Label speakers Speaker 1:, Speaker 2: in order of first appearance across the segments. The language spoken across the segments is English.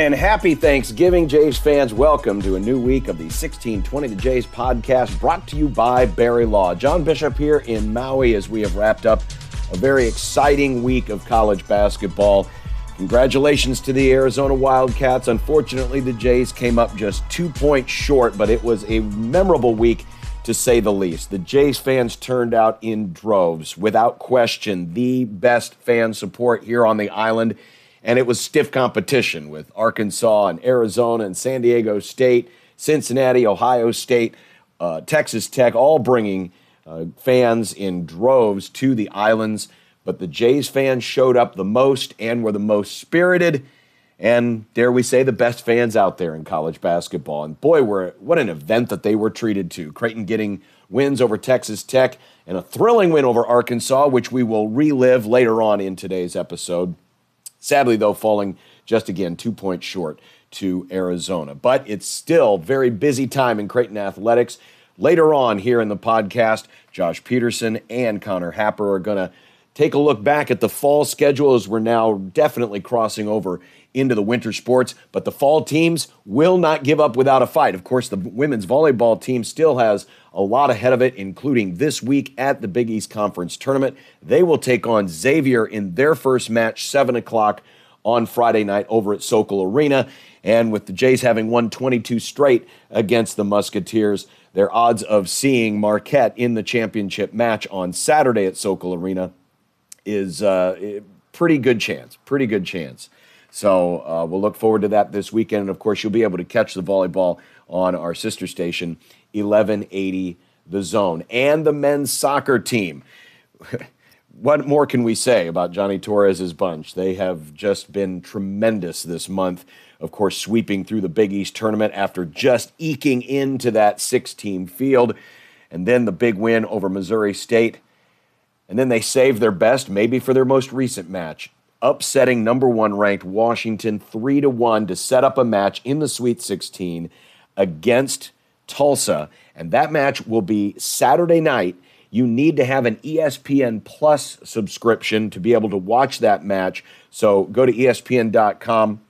Speaker 1: And happy Thanksgiving, Jays fans. Welcome to a new week of the 1620 The Jays podcast brought to you by Berry Law. John Bishop here in Maui as we have wrapped up a very exciting week of college basketball. Congratulations to the Arizona Wildcats. Unfortunately, the Jays came up just two points short, but it was a memorable week to say the least. The Jays fans turned out in droves, without question, the best fan support here on the island and it was stiff competition with Arkansas and Arizona and San Diego State, Cincinnati, Ohio State, uh, Texas Tech, all bringing uh, fans in droves to the islands. But the Jays fans showed up the most and were the most spirited, and dare we say, the best fans out there in college basketball. And boy, were what an event that they were treated to. Creighton getting wins over Texas Tech and a thrilling win over Arkansas, which we will relive later on in today's episode. Sadly, though, falling just again two points short to Arizona. But it's still very busy time in Creighton athletics. Later on here in the podcast, Josh Peterson and Connor Happer are going to take a look back at the fall schedule as we're now definitely crossing over into the winter sports. But the fall teams will not give up without a fight. Of course, the women's volleyball team still has a lot ahead of it, including this week at the Big East Conference Tournament. They will take on Xavier in their first match, 7 o'clock on Friday night over at Sokol Arena. And with the Jays having won 22 straight against the Musketeers, their odds of seeing Marquette in the championship match on Saturday at Sokol Arena is uh, pretty good chance. Pretty good chance. So uh, we'll look forward to that this weekend. And of course, you'll be able to catch the volleyball on our sister station, 1180 The Zone, and the men's soccer team. what more can we say about Johnny Torres's bunch? They have just been tremendous this month. Of course, sweeping through the Big East tournament after just eking into that six team field. And then the big win over Missouri State. And then they saved their best, maybe for their most recent match, upsetting number one ranked Washington 3 to 1 to set up a match in the Sweet 16 against Tulsa. And that match will be Saturday night. You need to have an ESPN Plus subscription to be able to watch that match. So go to ESPN.com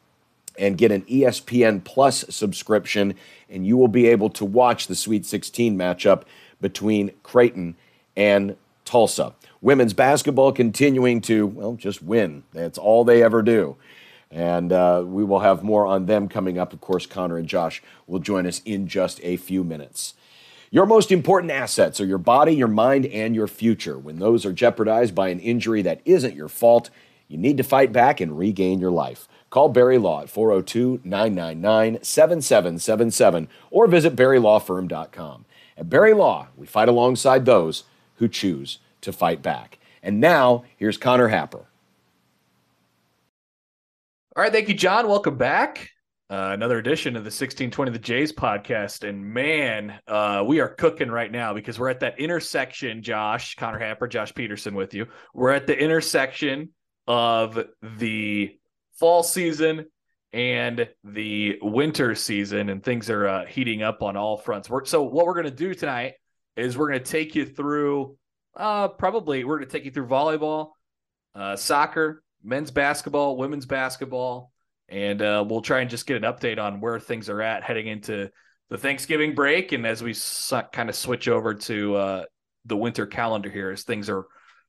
Speaker 1: and get an ESPN Plus subscription, and you will be able to watch the Sweet 16 matchup between Creighton and Tulsa. Women's basketball continuing to, well, just win. That's all they ever do. And uh, we will have more on them coming up. Of course, Connor and Josh will join us in just a few minutes. Your most important assets are your body, your mind, and your future. When those are jeopardized by an injury that isn't your fault, you need to fight back and regain your life. Call Berry Law at 402 999 7777 or visit BerryLawFirm.com. At Berry Law, we fight alongside those who choose to fight back. And now, here's Connor Happer.
Speaker 2: All right, thank you, John. Welcome back. Uh, another edition of the 1620 The Jays podcast. And man, uh, we are cooking right now because we're at that intersection, Josh, Connor Happer, Josh Peterson with you. We're at the intersection of the fall season and the winter season, and things are uh, heating up on all fronts. We're, so, what we're going to do tonight is we're going to take you through uh, probably we're going to take you through volleyball, uh, soccer, men's basketball, women's basketball, and uh, we'll try and just get an update on where things are at heading into the Thanksgiving break, and as we su- kind of switch over to uh, the winter calendar here, as things are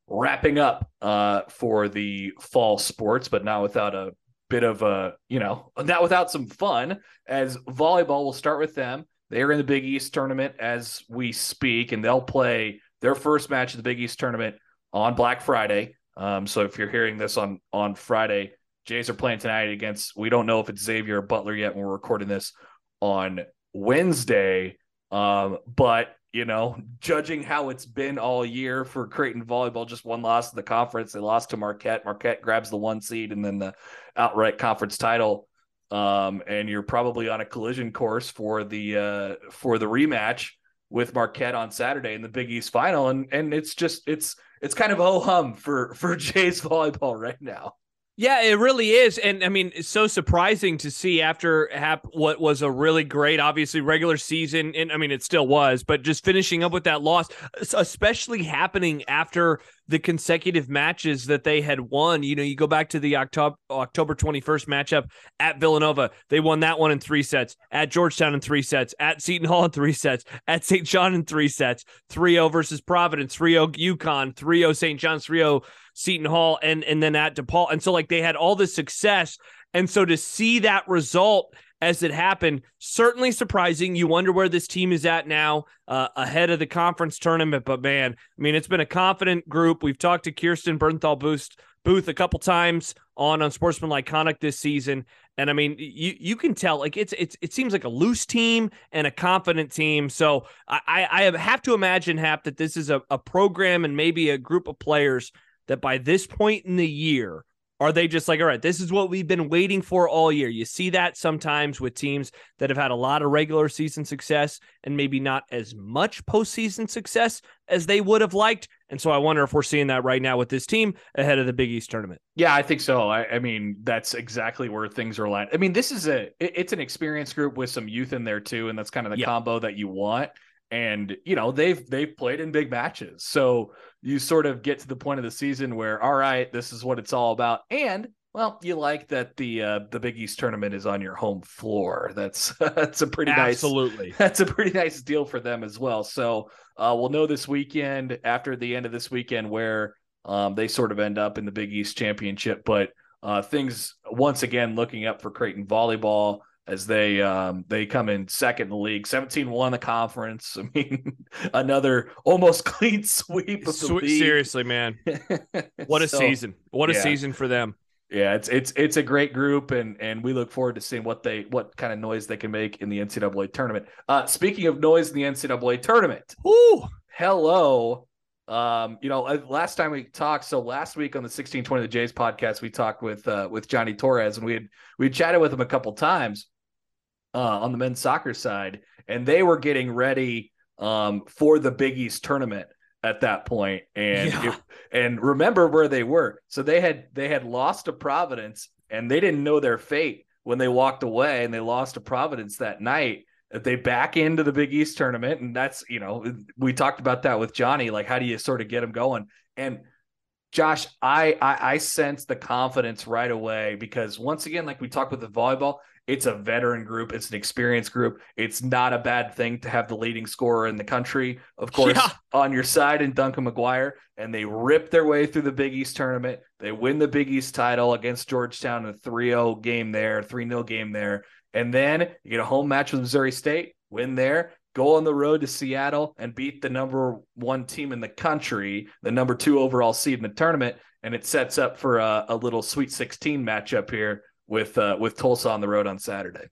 Speaker 2: wrapping up uh, for the fall sports, but not without a bit of a you know not without some fun. As volleyball, we'll start with them. They are in the Big East tournament as we speak, and they'll play their first match of the Big East tournament on Black Friday. Um, so if you're hearing this on on Friday, Jays are playing tonight against. We don't know if it's Xavier or Butler yet when we're recording this on Wednesday. Um, but you know, judging how it's been all year for Creighton volleyball, just one loss in the conference. They lost to Marquette. Marquette grabs the one seed and then the outright conference title. Um, and you're probably on a collision course for the uh, for the rematch with Marquette on Saturday in the Big East final, and and it's just it's it's kind of oh hum for for Jays volleyball right now.
Speaker 3: Yeah, it really is. And I mean, it's so surprising to see after hap- what was a really great, obviously, regular season. And I mean, it still was, but just finishing up with that loss, especially happening after the consecutive matches that they had won. You know, you go back to the October October 21st matchup at Villanova. They won that one in three sets, at Georgetown in three sets, at Seton Hall in three sets, at St. John in three sets, 3 0 versus Providence, 3 0 UConn, 3 0 St. John's, 3 0 Seton Hall and and then at DePaul. And so like they had all this success. And so to see that result as it happened, certainly surprising. You wonder where this team is at now uh, ahead of the conference tournament. But man, I mean, it's been a confident group. We've talked to Kirsten Bernthal Boost Booth a couple times on on Sportsman Iconic this season, and I mean, you you can tell like it's it's it seems like a loose team and a confident team. So I I have to imagine Hap that this is a, a program and maybe a group of players that by this point in the year, are they just like, all right, this is what we've been waiting for all year? You see that sometimes with teams that have had a lot of regular season success and maybe not as much postseason success as they would have liked. And so I wonder if we're seeing that right now with this team ahead of the Big East tournament.
Speaker 2: Yeah, I think so. I, I mean, that's exactly where things are at. I mean, this is a it's an experienced group with some youth in there too, and that's kind of the combo that you want and you know they've they've played in big matches. So you sort of get to the point of the season where all right this is what it's all about. And well you like that the uh the big east tournament is on your home floor. That's that's a pretty
Speaker 3: absolutely.
Speaker 2: nice, that's a pretty nice deal for them as well. So uh we'll know this weekend after the end of this weekend where um they sort of end up in the big east championship. But uh things once again looking up for creighton volleyball as they um, they come in second in the league 17-1 the conference. I mean another almost clean sweep of the league.
Speaker 3: seriously man. What a so, season. What a yeah. season for them.
Speaker 2: Yeah it's it's it's a great group and and we look forward to seeing what they what kind of noise they can make in the ncaa tournament. Uh speaking of noise in the ncaa tournament
Speaker 3: Ooh.
Speaker 2: hello. Um, you know, uh, last time we talked, so last week on the 1620 the Jays podcast, we talked with uh, with Johnny Torres, and we had we chatted with him a couple times uh, on the men's soccer side, and they were getting ready um, for the Big East tournament at that point, and yeah. it, and remember where they were. So they had they had lost to Providence, and they didn't know their fate when they walked away, and they lost to Providence that night they back into the Big East tournament, and that's you know we talked about that with Johnny. Like, how do you sort of get them going? And Josh, I, I I sense the confidence right away because once again, like we talked with the volleyball, it's a veteran group, it's an experienced group. It's not a bad thing to have the leading scorer in the country, of course, yeah. on your side in Duncan McGuire, and they rip their way through the Big East tournament. They win the Big East title against Georgetown in a 3-0 game there, 3-0 game there. And then you get a home match with Missouri State, win there, go on the road to Seattle and beat the number one team in the country, the number two overall seed in the tournament. And it sets up for a, a little Sweet 16 matchup here with uh, with Tulsa on the road on Saturday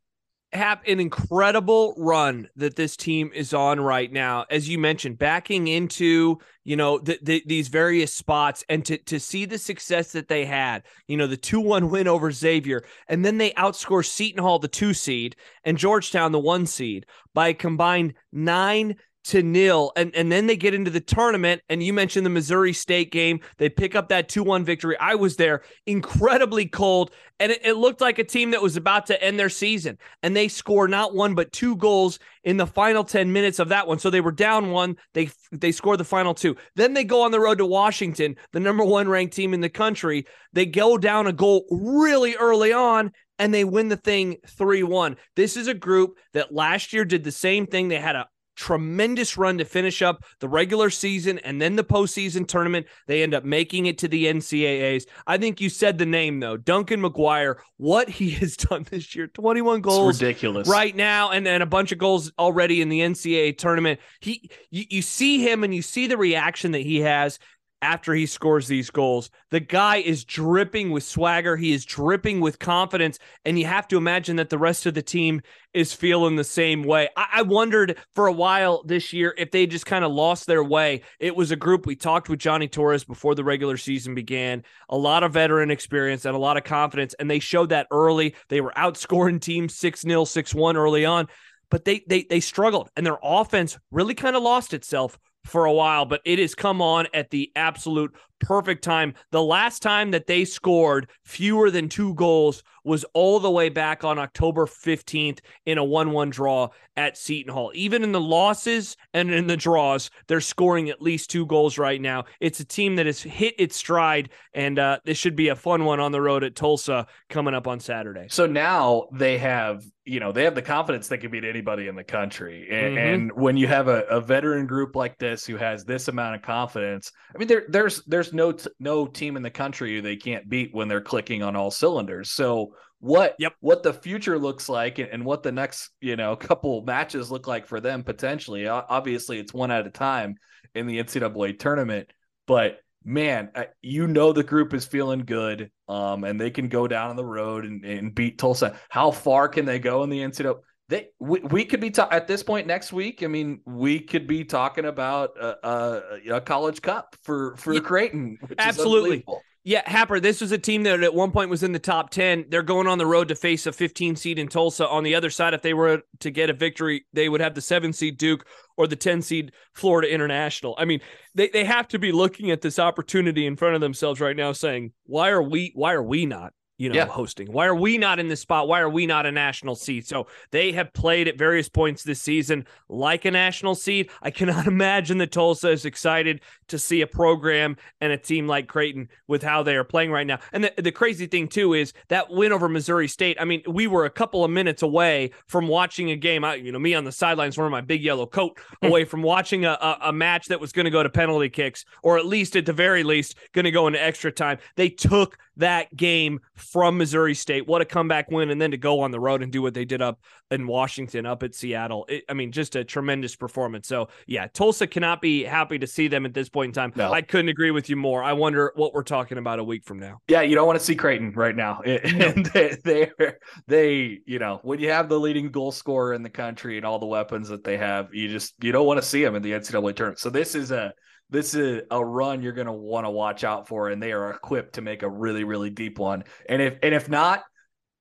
Speaker 3: have an incredible run that this team is on right now. As you mentioned, backing into, you know, the, the, these various spots and to, to see the success that they had, you know, the 2 1 win over Xavier. And then they outscore Seton Hall, the two seed, and Georgetown, the one seed, by a combined nine to nil. And, and then they get into the tournament. And you mentioned the Missouri State game. They pick up that 2 1 victory. I was there, incredibly cold. And it, it, looked like a team that was about to end their season. And they score not one, but two goals in the final 10 minutes of that one. So they were down one. They, they score the final two. Then they go on the road to Washington, the number one ranked team in the country. They go down a goal really early on and they win the thing 3 1. This is a group that last year did the same thing. They had a tremendous run to finish up the regular season and then the postseason tournament. They end up making it to the NCAAs. I think you said the name though, Duncan McGuire. What he has done this year, 21 goals,
Speaker 2: it's ridiculous
Speaker 3: right now, and then a bunch of goals already in the NCAA tournament. He, you, you see him and you see the reaction that he has after he scores these goals. The guy is dripping with swagger. He is dripping with confidence. And you have to imagine that the rest of the team is feeling the same way. I, I wondered for a while this year if they just kind of lost their way. It was a group we talked with Johnny Torres before the regular season began, a lot of veteran experience and a lot of confidence. And they showed that early. They were outscoring teams 6 0, 6 1 early on. But they, they they struggled and their offense really kind of lost itself for a while, but it has come on at the absolute perfect time. The last time that they scored fewer than two goals was all the way back on October 15th in a 1 1 draw at Seton Hall. Even in the losses and in the draws, they're scoring at least two goals right now. It's a team that has hit its stride, and uh, this should be a fun one on the road at Tulsa coming up on Saturday.
Speaker 2: So now they have, you know, they have the confidence they can beat anybody in the country. And, mm-hmm. and when you have a, a, veteran group like this who has this amount of confidence, I mean, there, there's there's no t- no team in the country they can't beat when they're clicking on all cylinders. So what yep. what the future looks like and, and, what the next you know couple matches look like for them potentially. Obviously, it's one at a time in the NCAA tournament, but man, you know the group is feeling good, um, and they can go down on the road and, and beat Tulsa. How far can they go in the NCAA? They we, we could be ta- at this point next week. I mean, we could be talking about a, a, a college cup for for yeah, Creighton.
Speaker 3: Absolutely. Yeah, Happer, this was a team that at one point was in the top 10. They're going on the road to face a 15 seed in Tulsa. On the other side, if they were to get a victory, they would have the seven seed Duke or the 10 seed Florida International. I mean, they, they have to be looking at this opportunity in front of themselves right now saying, why are we why are we not you know, yeah. hosting. Why are we not in this spot? Why are we not a national seed? So they have played at various points this season like a national seed. I cannot imagine that Tulsa is excited to see a program and a team like Creighton with how they are playing right now. And the, the crazy thing too is that win over Missouri State. I mean, we were a couple of minutes away from watching a game. I, you know, me on the sidelines wearing my big yellow coat hmm. away from watching a, a, a match that was going to go to penalty kicks, or at least at the very least going to go into extra time. They took that game from Missouri State. What a comeback win. And then to go on the road and do what they did up in Washington, up at Seattle. It, I mean, just a tremendous performance. So, yeah, Tulsa cannot be happy to see them at this point in time. No. I couldn't agree with you more. I wonder what we're talking about a week from now.
Speaker 2: Yeah, you don't want to see Creighton right now. and they, they, they, you know, when you have the leading goal scorer in the country and all the weapons that they have, you just, you don't want to see them in the NCAA tournament. So, this is a, this is a run you're going to want to watch out for and they are equipped to make a really really deep one and if and if not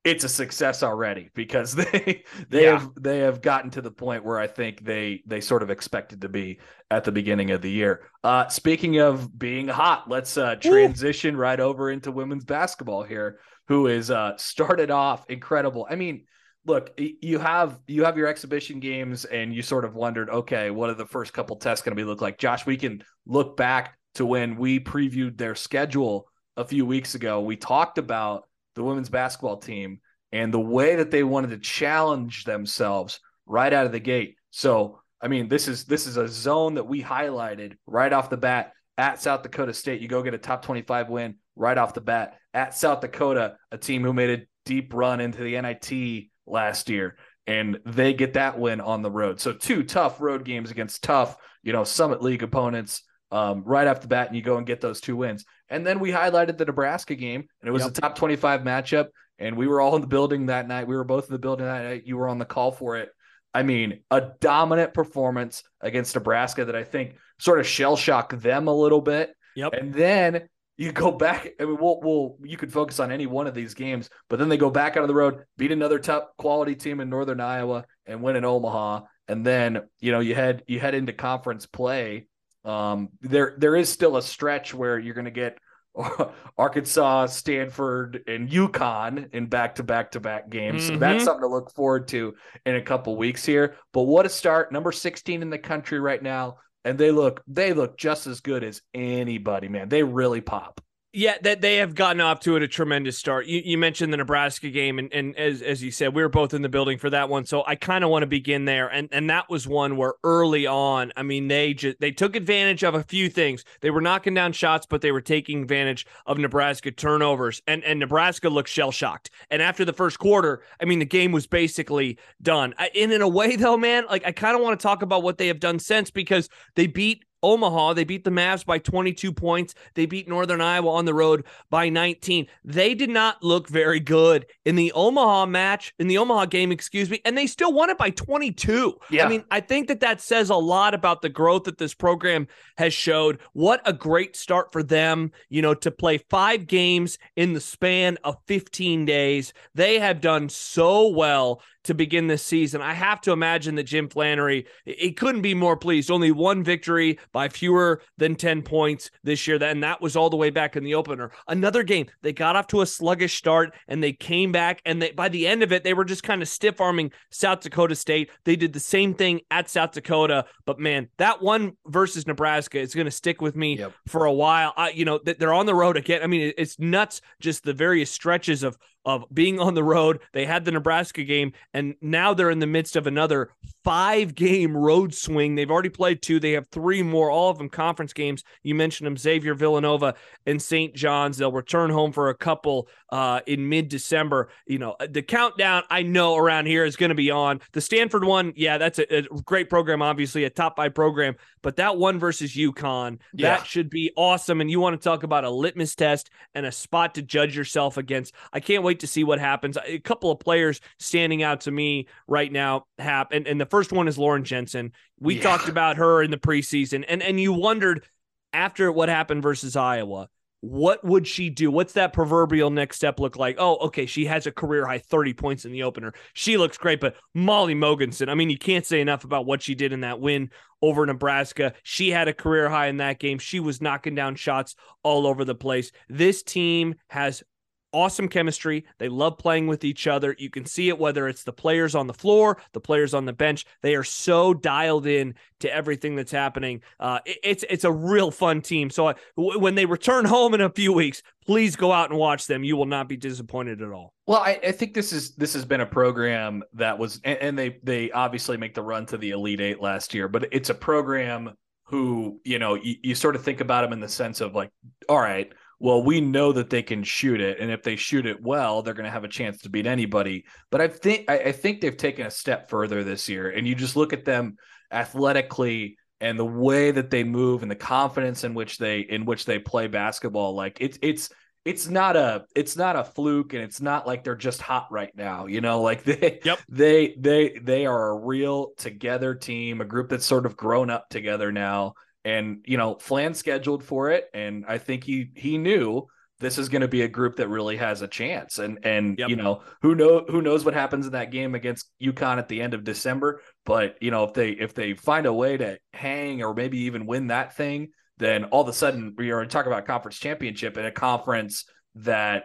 Speaker 2: it's a success already because they they yeah. have they have gotten to the point where I think they they sort of expected to be at the beginning of the year. Uh, speaking of being hot, let's uh, transition Ooh. right over into women's basketball here, who is uh, started off incredible. I mean, look, you have you have your exhibition games, and you sort of wondered, okay, what are the first couple tests going to be look like? Josh, we can look back to when we previewed their schedule a few weeks ago. We talked about the women's basketball team and the way that they wanted to challenge themselves right out of the gate. So, I mean, this is this is a zone that we highlighted right off the bat at South Dakota State. You go get a top 25 win right off the bat at South Dakota, a team who made a deep run into the NIT last year and they get that win on the road. So two tough road games against tough, you know, Summit League opponents um, right off the bat, and you go and get those two wins. And then we highlighted the Nebraska game, and it was yep. a top 25 matchup. And we were all in the building that night. We were both in the building that night. You were on the call for it. I mean, a dominant performance against Nebraska that I think sort of shell shocked them a little bit.
Speaker 3: Yep.
Speaker 2: And then you go back. I mean, we'll, we'll you could focus on any one of these games, but then they go back out of the road, beat another top quality team in Northern Iowa, and win in Omaha. And then you know you head you head into conference play. Um, there there is still a stretch where you're going to get Arkansas, Stanford, and UConn in back to back to back games. Mm-hmm. So that's mm-hmm. something to look forward to in a couple weeks here. But what a start! Number 16 in the country right now and they look they look just as good as anybody, man. They really pop.
Speaker 3: Yeah, that they have gotten off to it a tremendous start. You, you mentioned the Nebraska game, and, and as as you said, we were both in the building for that one. So I kind of want to begin there, and and that was one where early on, I mean, they just they took advantage of a few things. They were knocking down shots, but they were taking advantage of Nebraska turnovers, and and Nebraska looked shell shocked. And after the first quarter, I mean, the game was basically done. I, and in a way, though, man, like I kind of want to talk about what they have done since because they beat Omaha, they beat the Mavs by 22 points. They beat Northern Iowa on the road by 19. They did not look very good in the Omaha match, in the Omaha game, excuse me, and they still won it by 22. Yeah. I mean, I think that that says a lot about the growth that this program has showed. What a great start for them, you know, to play five games in the span of 15 days. They have done so well to begin this season. I have to imagine that Jim Flanery, it couldn't be more pleased. Only one victory by fewer than 10 points this year. And that was all the way back in the opener. Another game, they got off to a sluggish start and they came back. And they, by the end of it, they were just kind of stiff arming South Dakota State. They did the same thing at South Dakota. But man, that one versus Nebraska is going to stick with me yep. for a while. I, you know, they're on the road again. I mean, it's nuts just the various stretches of of being on the road. They had the Nebraska game, and now they're in the midst of another five game road swing. They've already played two. They have three more, all of them conference games. You mentioned them Xavier, Villanova, and St. John's. They'll return home for a couple uh, in mid December. You know, the countdown I know around here is going to be on. The Stanford one, yeah, that's a, a, great program, obviously, a top five program, but that one versus UConn, yeah. that should be awesome. And you want to talk about a litmus test and a spot to judge yourself against. I can't wait to see what happens. A couple of players standing out to me right now, Hap, and, and the first one is Lauren Jensen. We yeah. talked about her in the preseason, and and you wondered after what happened versus Iowa, what would she do? What's that proverbial next step look like? Oh, okay, she has a career high 30 points in the opener. She looks great, but Molly Mogensen, I mean, you can't say enough about what she did in that win over Nebraska. She had a career high in that game. She was knocking down shots all over the place. This team has awesome chemistry. They love playing with each other. You can see it whether it's the players on the floor, the players on the bench. They are so dialed in to everything that's happening. Uh, it, it's it's a real fun team. So I, w- when they return home in a few weeks, please go out and watch them. You will not be disappointed at all.
Speaker 2: Well, I, I think this is this has been a program that was, and, and they they obviously make the run to the Elite Eight last year, but it's a program who you know you, you sort of think about them in the sense of like, all right well, we know that they can shoot it, and if they shoot it well, they're going to have a chance to beat anybody. But I think I, I think they've taken a step further this year, and you just look at them athletically and the way that they move and the confidence in which they in which they play basketball. Like it's it's it's not a it's not a fluke and it's not like they're just hot right now you know like they yep. they they they are a real together team a group that's sort of grown up together now and you know, Flan scheduled for it, and I think he he knew this is going to be a group that really has a chance. And and yep. you know, who know who knows what happens in that game against UConn at the end of December. But you know, if they if they find a way to hang or maybe even win that thing, then all of a sudden we're talking about conference championship in a conference that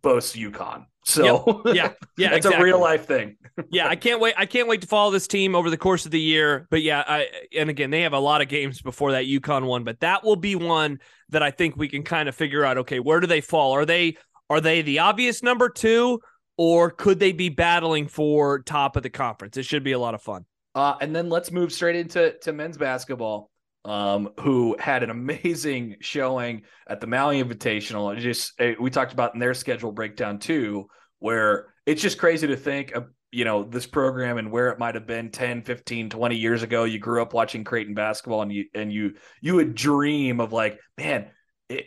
Speaker 2: boasts UConn. So
Speaker 3: yep. yeah, yeah,
Speaker 2: it's exactly. a real life thing.
Speaker 3: yeah, I can't wait. I can't wait to follow this team over the course of the year. But yeah, I and again they have a lot of games before that UConn one, but that will be one that I think we can kind of figure out. Okay, where do they fall? Are they are they the obvious number two, or could they be battling for top of the conference? It should be a lot of fun.
Speaker 2: Uh, and then let's move straight into to men's basketball um, who had an amazing showing at the Maui Invitational. Just eh, we talked about in their schedule breakdown too, where it's just crazy to think of, you know, this program and where it might have been 10, 15, 20 years ago. You grew up watching Creighton basketball and you and you you would dream of like, man, it,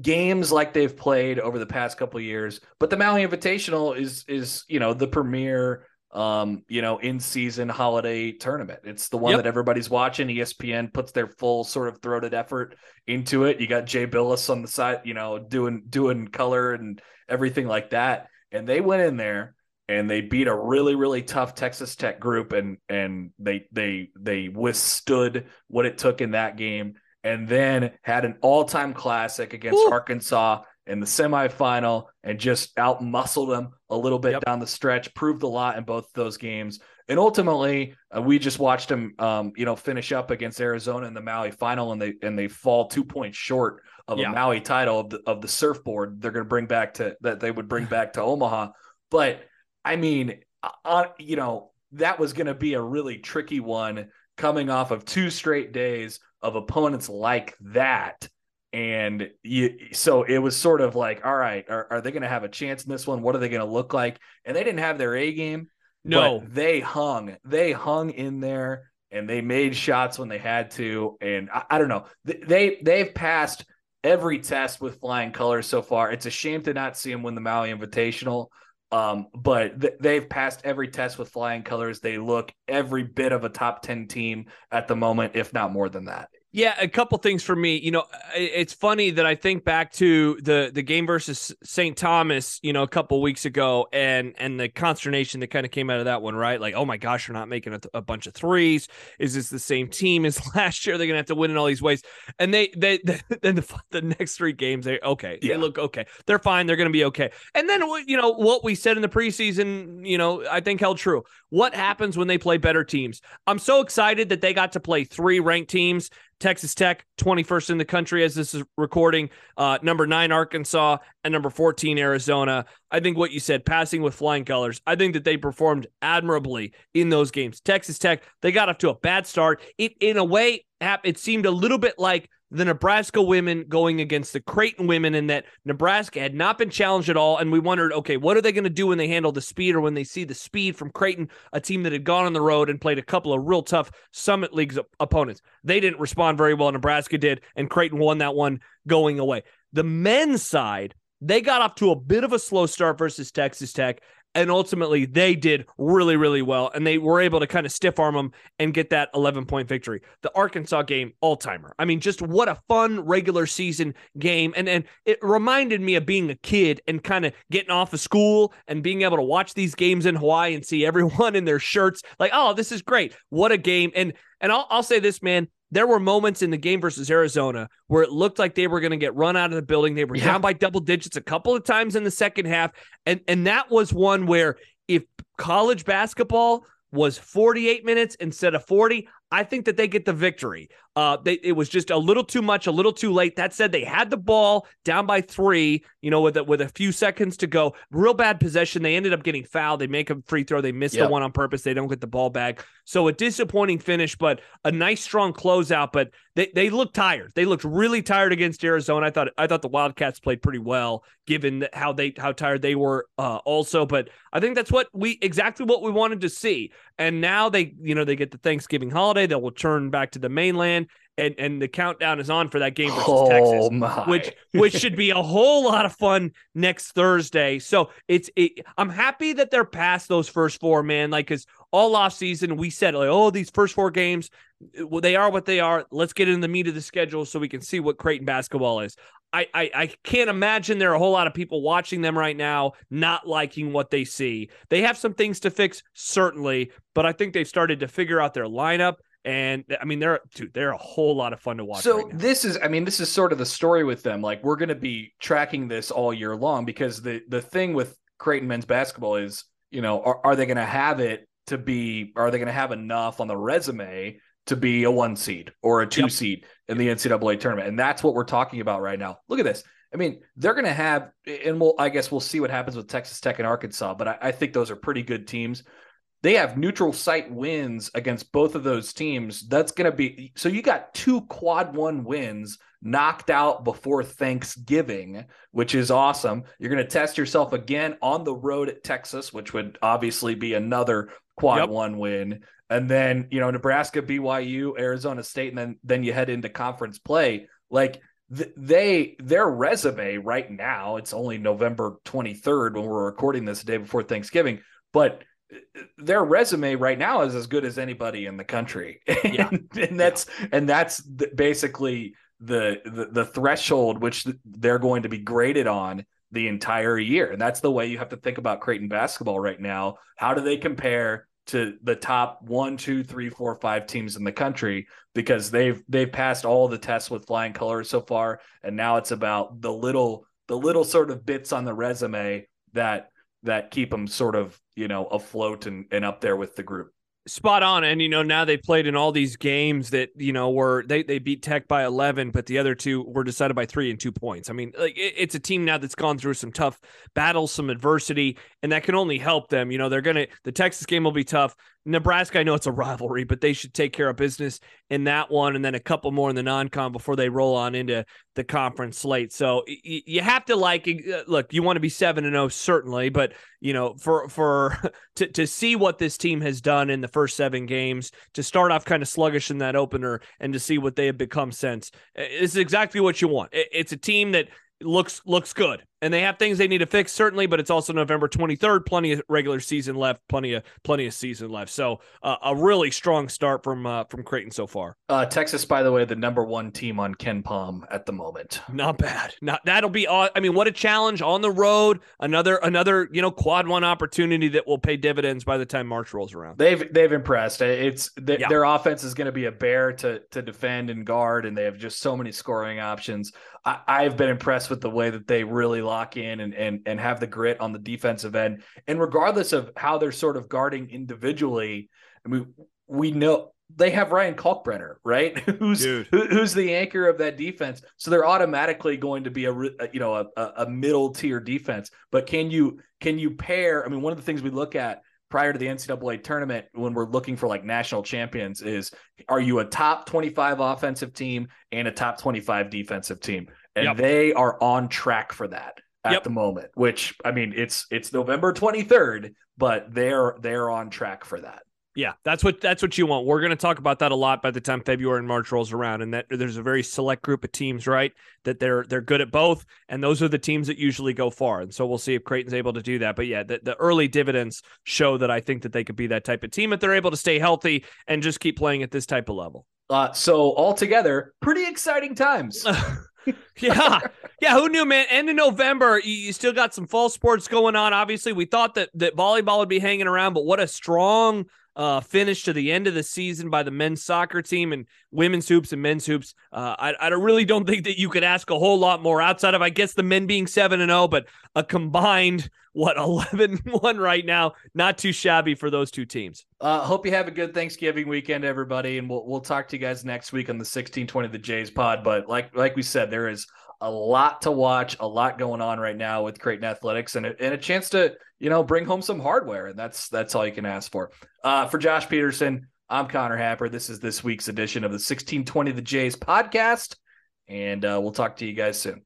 Speaker 2: games like they've played over the past couple years. But the Maui Invitational is is, you know, the premier um, you know, in season holiday tournament. It's the one yep. that everybody's watching. ESPN puts their full sort of throated effort into it. You got Jay Bilas on the side, you know, doing doing color and everything like that. And they went in there and they beat a really really tough Texas Tech group and and they they they withstood what it took in that game and then had an all-time classic against Ooh. Arkansas in the semifinal and just out muscled them a little bit yep. down the stretch, proved a lot in both those games. And ultimately, uh, we just watched them, um, you know, finish up against Arizona in the Maui final, and they and they fall two points short of yeah. a Maui title of the of the surfboard. They're going to bring back to that they would bring back to Omaha. But I mean, uh, uh you know, that was going to be a really tricky one coming off of two straight days of opponents like that and you, so it was sort of like, all right, are, are they going to have a chance in this one? What are they going to look like? And they didn't have their A game. No, they hung, they hung in there and they made shots when they had to. And I, I don't know, they, they've passed every test with flying colors so far. It's a shame to not see them win the Maui Invitational. Um, but th- they've passed every test with flying colors. They look every bit of a top 10 team at the moment, if not more than that.
Speaker 3: Yeah, a couple things for me. You know, it's funny that I think back to the the game versus St. Thomas, you know, a couple weeks ago, and and the consternation that kind of came out of that one, right? Like, oh my gosh, you're not making a, a bunch of threes. Is this the same team as last year? They're gonna have to win in all these ways. And they they, then the, the next three games, they okay, yeah. they look okay. They're fine. They're gonna be okay. And then you know what we said in the preseason, you know, I think held true. What happens when they play better teams? I'm so excited that they got to play three ranked teams Texas Tech, 21st in the country as this is recording, uh, number nine, Arkansas, and number 14, Arizona. I think what you said, passing with flying colors, I think that they performed admirably in those games. Texas Tech, they got off to a bad start. It, in a way, it seemed a little bit like the Nebraska women going against the Creighton women, in that Nebraska had not been challenged at all. And we wondered, okay, what are they going to do when they handle the speed or when they see the speed from Creighton, a team that had gone on the road and played a couple of real tough Summit Leagues opponents? They didn't respond very well. Nebraska did, and Creighton won that one going away. The men's side, they got off to a bit of a slow start versus Texas Tech and ultimately they did really really well and they were able to kind of stiff arm them and get that 11 point victory. The arkansas game all timer i mean just what a fun regular season game and and it reminded me of being a kid and kind of getting off of school and being able to watch these games in hawaii and see everyone in their shirts like oh this is great. What a game. And and I'll, I'll say this man there were moments in the game versus Arizona where it looked like they were going to get run out of the building. They were yeah. down by double digits a couple of times in the second half. And and that was one where if college basketball was 48 minutes instead of 40, I think that they get the victory. Uh, they, it was just a little too much, a little too late. That said, they had the ball down by three, you know, with a, with a few seconds to go. Real bad possession. They ended up getting fouled. They make a free throw. They miss yep. the one on purpose. They don't get the ball back. So a disappointing finish, but a nice strong closeout. But they they looked tired. They looked really tired against Arizona. I thought I thought the Wildcats played pretty well given how they how tired they were uh, also. But I think that's what we exactly what we wanted to see. And now they you know they get the Thanksgiving holiday. They'll turn back to the mainland and and the countdown is on for that game versus oh, Texas, my. which which should be a whole lot of fun next Thursday. So it's it, I'm happy that they're past those first four, man. Like because all off season we said like, oh, these first four games, well, they are what they are. Let's get in the meat of the schedule so we can see what Creighton basketball is. I, I, I can't imagine there are a whole lot of people watching them right now not liking what they see. They have some things to fix, certainly, but I think they've started to figure out their lineup and I mean they're dude, they're a whole lot of fun to watch.
Speaker 2: So
Speaker 3: right
Speaker 2: this is, I mean, this is sort of the story with them. Like we're going to be tracking this all year long because the the thing with Creighton men's basketball is, you know, are, are they going to have it to be? Are they going to have enough on the resume to be a one seed or a two yep. seed in the NCAA tournament? And that's what we're talking about right now. Look at this. I mean, they're going to have, and we'll, I guess we'll see what happens with Texas Tech and Arkansas, but I, I think those are pretty good teams they have neutral site wins against both of those teams. That's going to be so you got two quad one wins knocked out before Thanksgiving, which is awesome. You're going to test yourself again on the road at Texas, which would obviously be another quad yep. one win. And then, you know, Nebraska, BYU, Arizona State, and then then you head into conference play. Like they their resume right now, it's only November 23rd when we're recording this the day before Thanksgiving, but their resume right now is as good as anybody in the country. Yeah. and, and that's yeah. and that's basically the, the the threshold which they're going to be graded on the entire year. And that's the way you have to think about Creighton basketball right now. How do they compare to the top one, two, three, four, five teams in the country? Because they've they've passed all the tests with flying colors so far, and now it's about the little the little sort of bits on the resume that that keep them sort of you know afloat and, and up there with the group.
Speaker 3: Spot on. And you know now they played in all these games that you know were they they beat tech by 11 but the other two were decided by three and two points. I mean like it, it's a team now that's gone through some tough battles some adversity and that can only help them. You know they're gonna the texas game will be tough Nebraska, I know it's a rivalry, but they should take care of business in that one, and then a couple more in the non-con before they roll on into the conference slate. So y- you have to like uh, look. You want to be seven and zero, oh, certainly, but you know, for for to to see what this team has done in the first seven games, to start off kind of sluggish in that opener, and to see what they have become since, is exactly what you want. It's a team that looks looks good. And they have things they need to fix certainly but it's also november 23rd plenty of regular season left plenty of plenty of season left. So uh, a really strong start from uh, from creighton so far.
Speaker 2: Uh, texas by the way the number one team on KenPom at the moment.
Speaker 3: Not bad. Not that'll be i mean what a challenge on the road. Another another you know quad one opportunity that will pay dividends by the time march rolls around.
Speaker 2: They've they've impressed. It's yeah. their offense is going to be a bear to to defend and guard and they have just so many scoring options. I, i've been impressed with the way that they really lock in and and and have the grit on the defensive end. And regardless of how they're sort of guarding individually, I mean, we know they have Ryan Kalkbrenner, right? who's who, who's the anchor of that defense. So they're automatically going to be a, a you know a, a middle tier defense. But can you can you pair? I mean, one of the things we look at prior to the NCAA tournament when we're looking for like national champions is are you a top 25 offensive team and a top 25 defensive team? And yep. they are on track for that at yep. the moment, which I mean it's it's November 23rd, but they're they're on track for that.
Speaker 3: Yeah, that's what that's what you want. We're going to talk about that a lot by the time February and March rolls around, and that there's a very select group of teams, right? That they're they're good at both, and those are the teams that usually go far. And so we'll see if Creighton's able to do that. But yeah, the, the early dividends show that I think that they could be that type of team if they're able to stay healthy and just keep playing at this type of level.
Speaker 2: Uh, so altogether, pretty exciting times.
Speaker 3: yeah. Yeah. Who knew, man? End of November, you still got some fall sports going on. Obviously, we thought that, that volleyball would be hanging around, but what a strong uh, finish to the end of the season by the men's soccer team and women's hoops and men's hoops. Uh, I, I really don't think that you could ask a whole lot more outside of, I guess, the men being 7 and 0, but a combined, what, 11 1 right now. Not too shabby for those two teams.
Speaker 2: Uh, hope you have a good Thanksgiving weekend, everybody. And we'll, we'll talk to you guys next week on the 1620 The Jays pod. But like, like we said, there is a lot to watch, a lot going on right now with Creighton Athletics, and a, and a chance to you know bring home some hardware, and that's that's all you can ask for. Uh, for Josh Peterson, I'm Connor Happer. This is this week's edition of the 1620 The Jays podcast, and uh, we'll talk to you guys soon.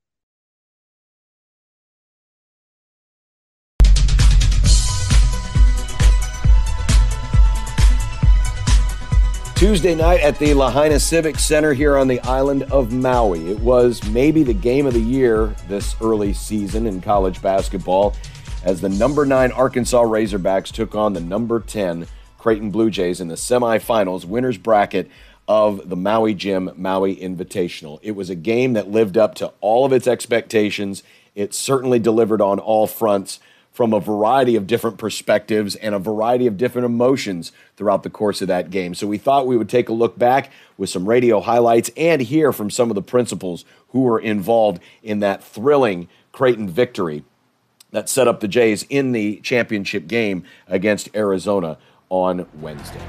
Speaker 1: Tuesday night at the Lahaina Civic Center here on the island of Maui. It was maybe the game of the year this early season in college basketball as the number nine Arkansas Razorbacks took on the number 10 Creighton Blue Jays in the semifinals winners bracket of the Maui Jim Maui Invitational. It was a game that lived up to all of its expectations. It certainly delivered on all fronts from a variety of different perspectives and a variety of different emotions throughout the course of that game. So we thought we would take a look back with some radio highlights and hear from some of the principals who were involved in that thrilling Creighton victory that set up the Jays in the championship game against Arizona on Wednesday.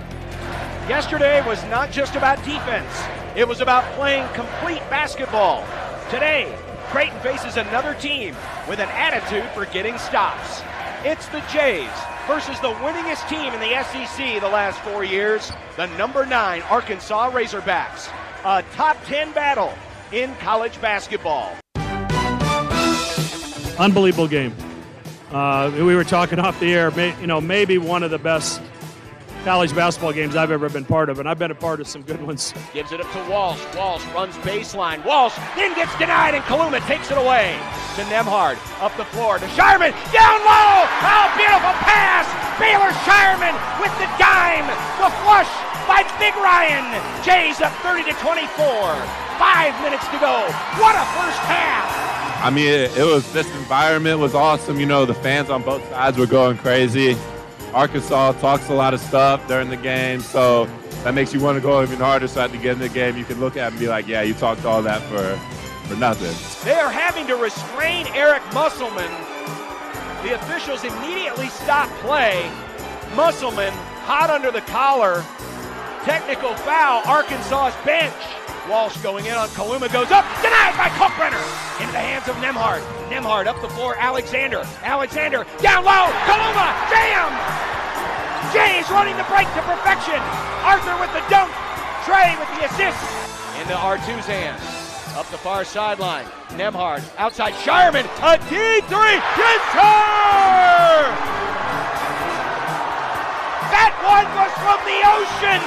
Speaker 4: Yesterday was not just about defense, it was about playing complete basketball. Today, Creighton faces another team with an attitude for getting stops. It's the Jays versus the winningest team in the SEC the last four years, the number nine Arkansas Razorbacks. A top 10 battle in college basketball.
Speaker 5: Unbelievable game. Uh, we were talking off the air, you know, maybe one of the best college basketball games I've ever been part of, and I've been a part of some good ones.
Speaker 4: Gives it up to Walsh. Walsh runs baseline. Walsh then gets denied, and Kaluma takes it away to Nembhard, Up the floor to Scheierman. Down low. Oh, beautiful pass. Baylor Scheierman with the dime. The flush by Big Ryan. Jays up 30 to 24. Five minutes to go. What a first half.
Speaker 6: I mean, it, it was this environment was awesome. You know, the fans on both sides were going crazy. Arkansas talks a lot of stuff during the game, so that makes you want to go even harder. So at the end of the game, you can look at and be like, yeah, you talked all that for, for nothing.
Speaker 4: They are having to restrain Eric Musselman. The officials immediately stop play. Musselman hot under the collar. Technical foul, Arkansas's bench. Walsh going in on Kaluma goes up, denied by Kalkbrenner. Into the hands of Nembhard. Nembhard up the floor, Alexander. Alexander down low, Kaluma, jam! Jays running the break to perfection. Arthur with the dunk. Trey with the assist. Into R2's hands. Up the far sideline. Nembhard outside Scheierman. A D3. Yes, That one was from the ocean.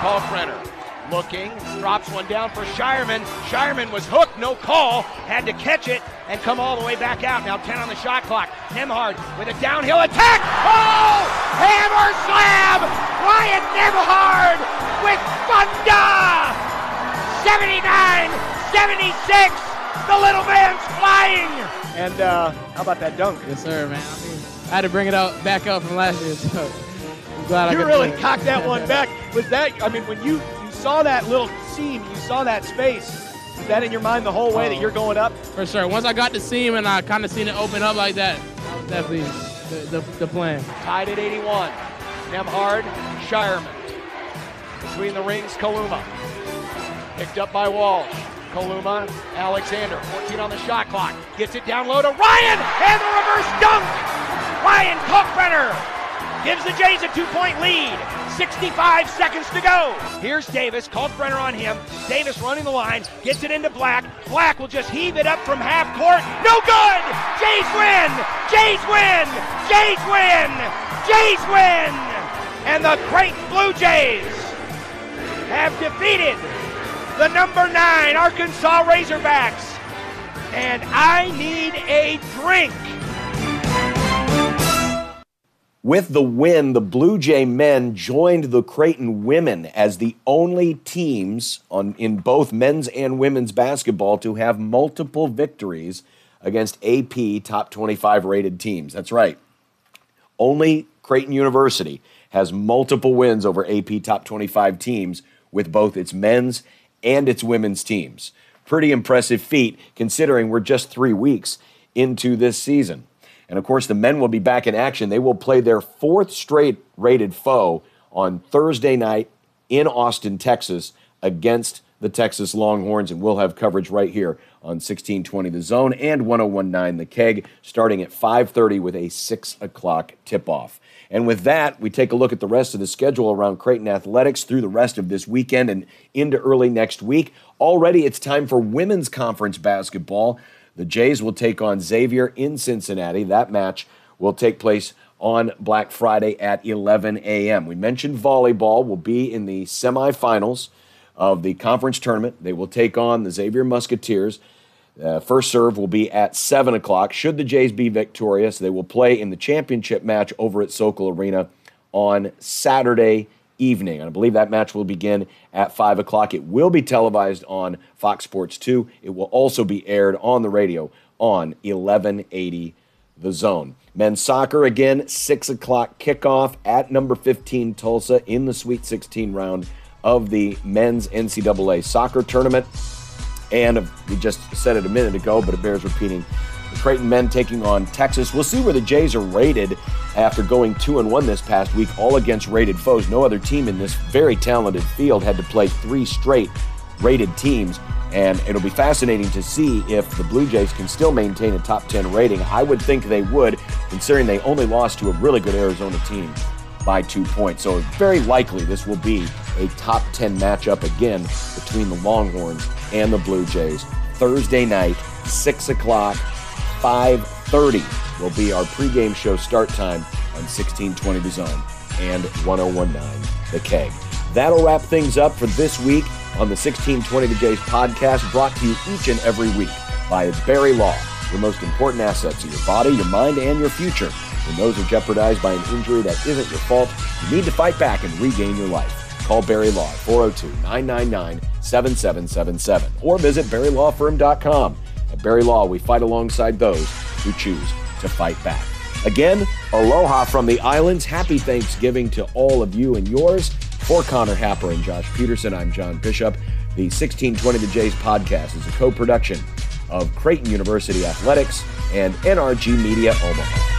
Speaker 4: Paul Kalkbrenner looking, drops one down for Scheierman. Scheierman was hooked, no call, had to catch it. and come all the way back out. Now 10 on the shot clock. Nembhard with a downhill attack. Oh! Hammer slam! Ryan Nembhard with thunder! 79 76. The little man's flying. And uh, how about that dunk?
Speaker 7: Yes, sir, man. I, had to bring it out back up from last year, so I'm glad
Speaker 4: you
Speaker 7: I could
Speaker 4: really cocked that one back. Was that? I mean, when you you saw that little seam, you saw that space. Was that in your mind the whole way that oh. you're going up?
Speaker 7: For sure. Once I got the seam and I kind of seen it open up like that, that was definitely the, the, the plan.
Speaker 4: Tied at 81. Nembhard, Scheierman. Between the rings, Kaluma. Picked up by Walsh. Kaluma, Alexander, 14 on the shot clock. Gets it down low to Ryan, and the reverse dunk! Ryan Kalkbrenner gives the Jays a two-point lead. 65 seconds to go. Here's Davis, Kalkbrenner on him. Davis running the line, gets it into Black. Black will just heave it up from half court. No good! Jays win! Jays win! Jays win! Jays win! And the Creighton Blue Jays have defeated the number nine Arkansas Razorbacks. And I need a drink.
Speaker 1: With the win, the Blue Jay men joined the Creighton women as the only teams on, in both men's and women's basketball to have multiple victories against AP top 25 rated teams. That's right. Only Creighton University has multiple wins over AP top 25 teams with both its men's and its women's teams. Pretty impressive feat considering we're just three weeks into this season. And of course, the men will be back in action. They will play their fourth straight rated foe on Thursday night in Austin, Texas, against the Texas Longhorns. And we'll have coverage right here on 1620 The Zone and 1019 The Keg, starting at 5:30 with a 6 o'clock tip-off. And with that, we take a look at the rest of the schedule around Creighton Athletics through the rest of this weekend and into early next week. Already, it's time for women's conference basketball. The Jays will take on Xavier in Cincinnati. That match will take place on Black Friday at 11 a.m. We mentioned volleyball will be in the semifinals of the conference tournament. They will take on the Xavier Musketeers. Uh, first serve will be at 7 o'clock. Should the Jays be victorious, they will play in the championship match over at Sokol Arena on Saturday evening. And I believe that match will begin at 5 o'clock. It will be televised on Fox Sports 2. It will also be aired on the radio on 1180 The Zone. Men's soccer, again, 6 o'clock kickoff at number 15 Tulsa in the Sweet 16 round of the men's NCAA soccer tournament. And we just said it a minute ago, but it bears repeating. The Creighton men taking on Texas. We'll see where the Jays are rated after going two and one this past week, all against rated foes. No other team in this very talented field had to play three straight rated teams. And it'll be fascinating to see if the Blue Jays can still maintain a top 10 rating. I would think they would, considering they only lost to a really good Arizona team by two points. So very likely this will be a top 10 matchup again between the Longhorns and the Blue Jays. Thursday night, 6 o'clock, 5.30 will be our pregame show start time on 1620 The Zone and 1019 The Keg. That'll wrap things up for this week on the 1620 The Jays podcast, brought to you each and every week by Berry Law, your most important assets are your body, your mind, and your future. When those are jeopardized by an injury that isn't your fault, you need to fight back and regain your life. Call Berry Law 402 999 7777 or visit BerryLawFirm.com. At Berry Law, we fight alongside those who choose to fight back. Again, aloha from the islands. Happy Thanksgiving to all of you and yours. For Connor Happer and Josh Peterson, I'm John Bishop. The 1620 The Jays podcast is a co production of Creighton University Athletics and NRG Media Omaha.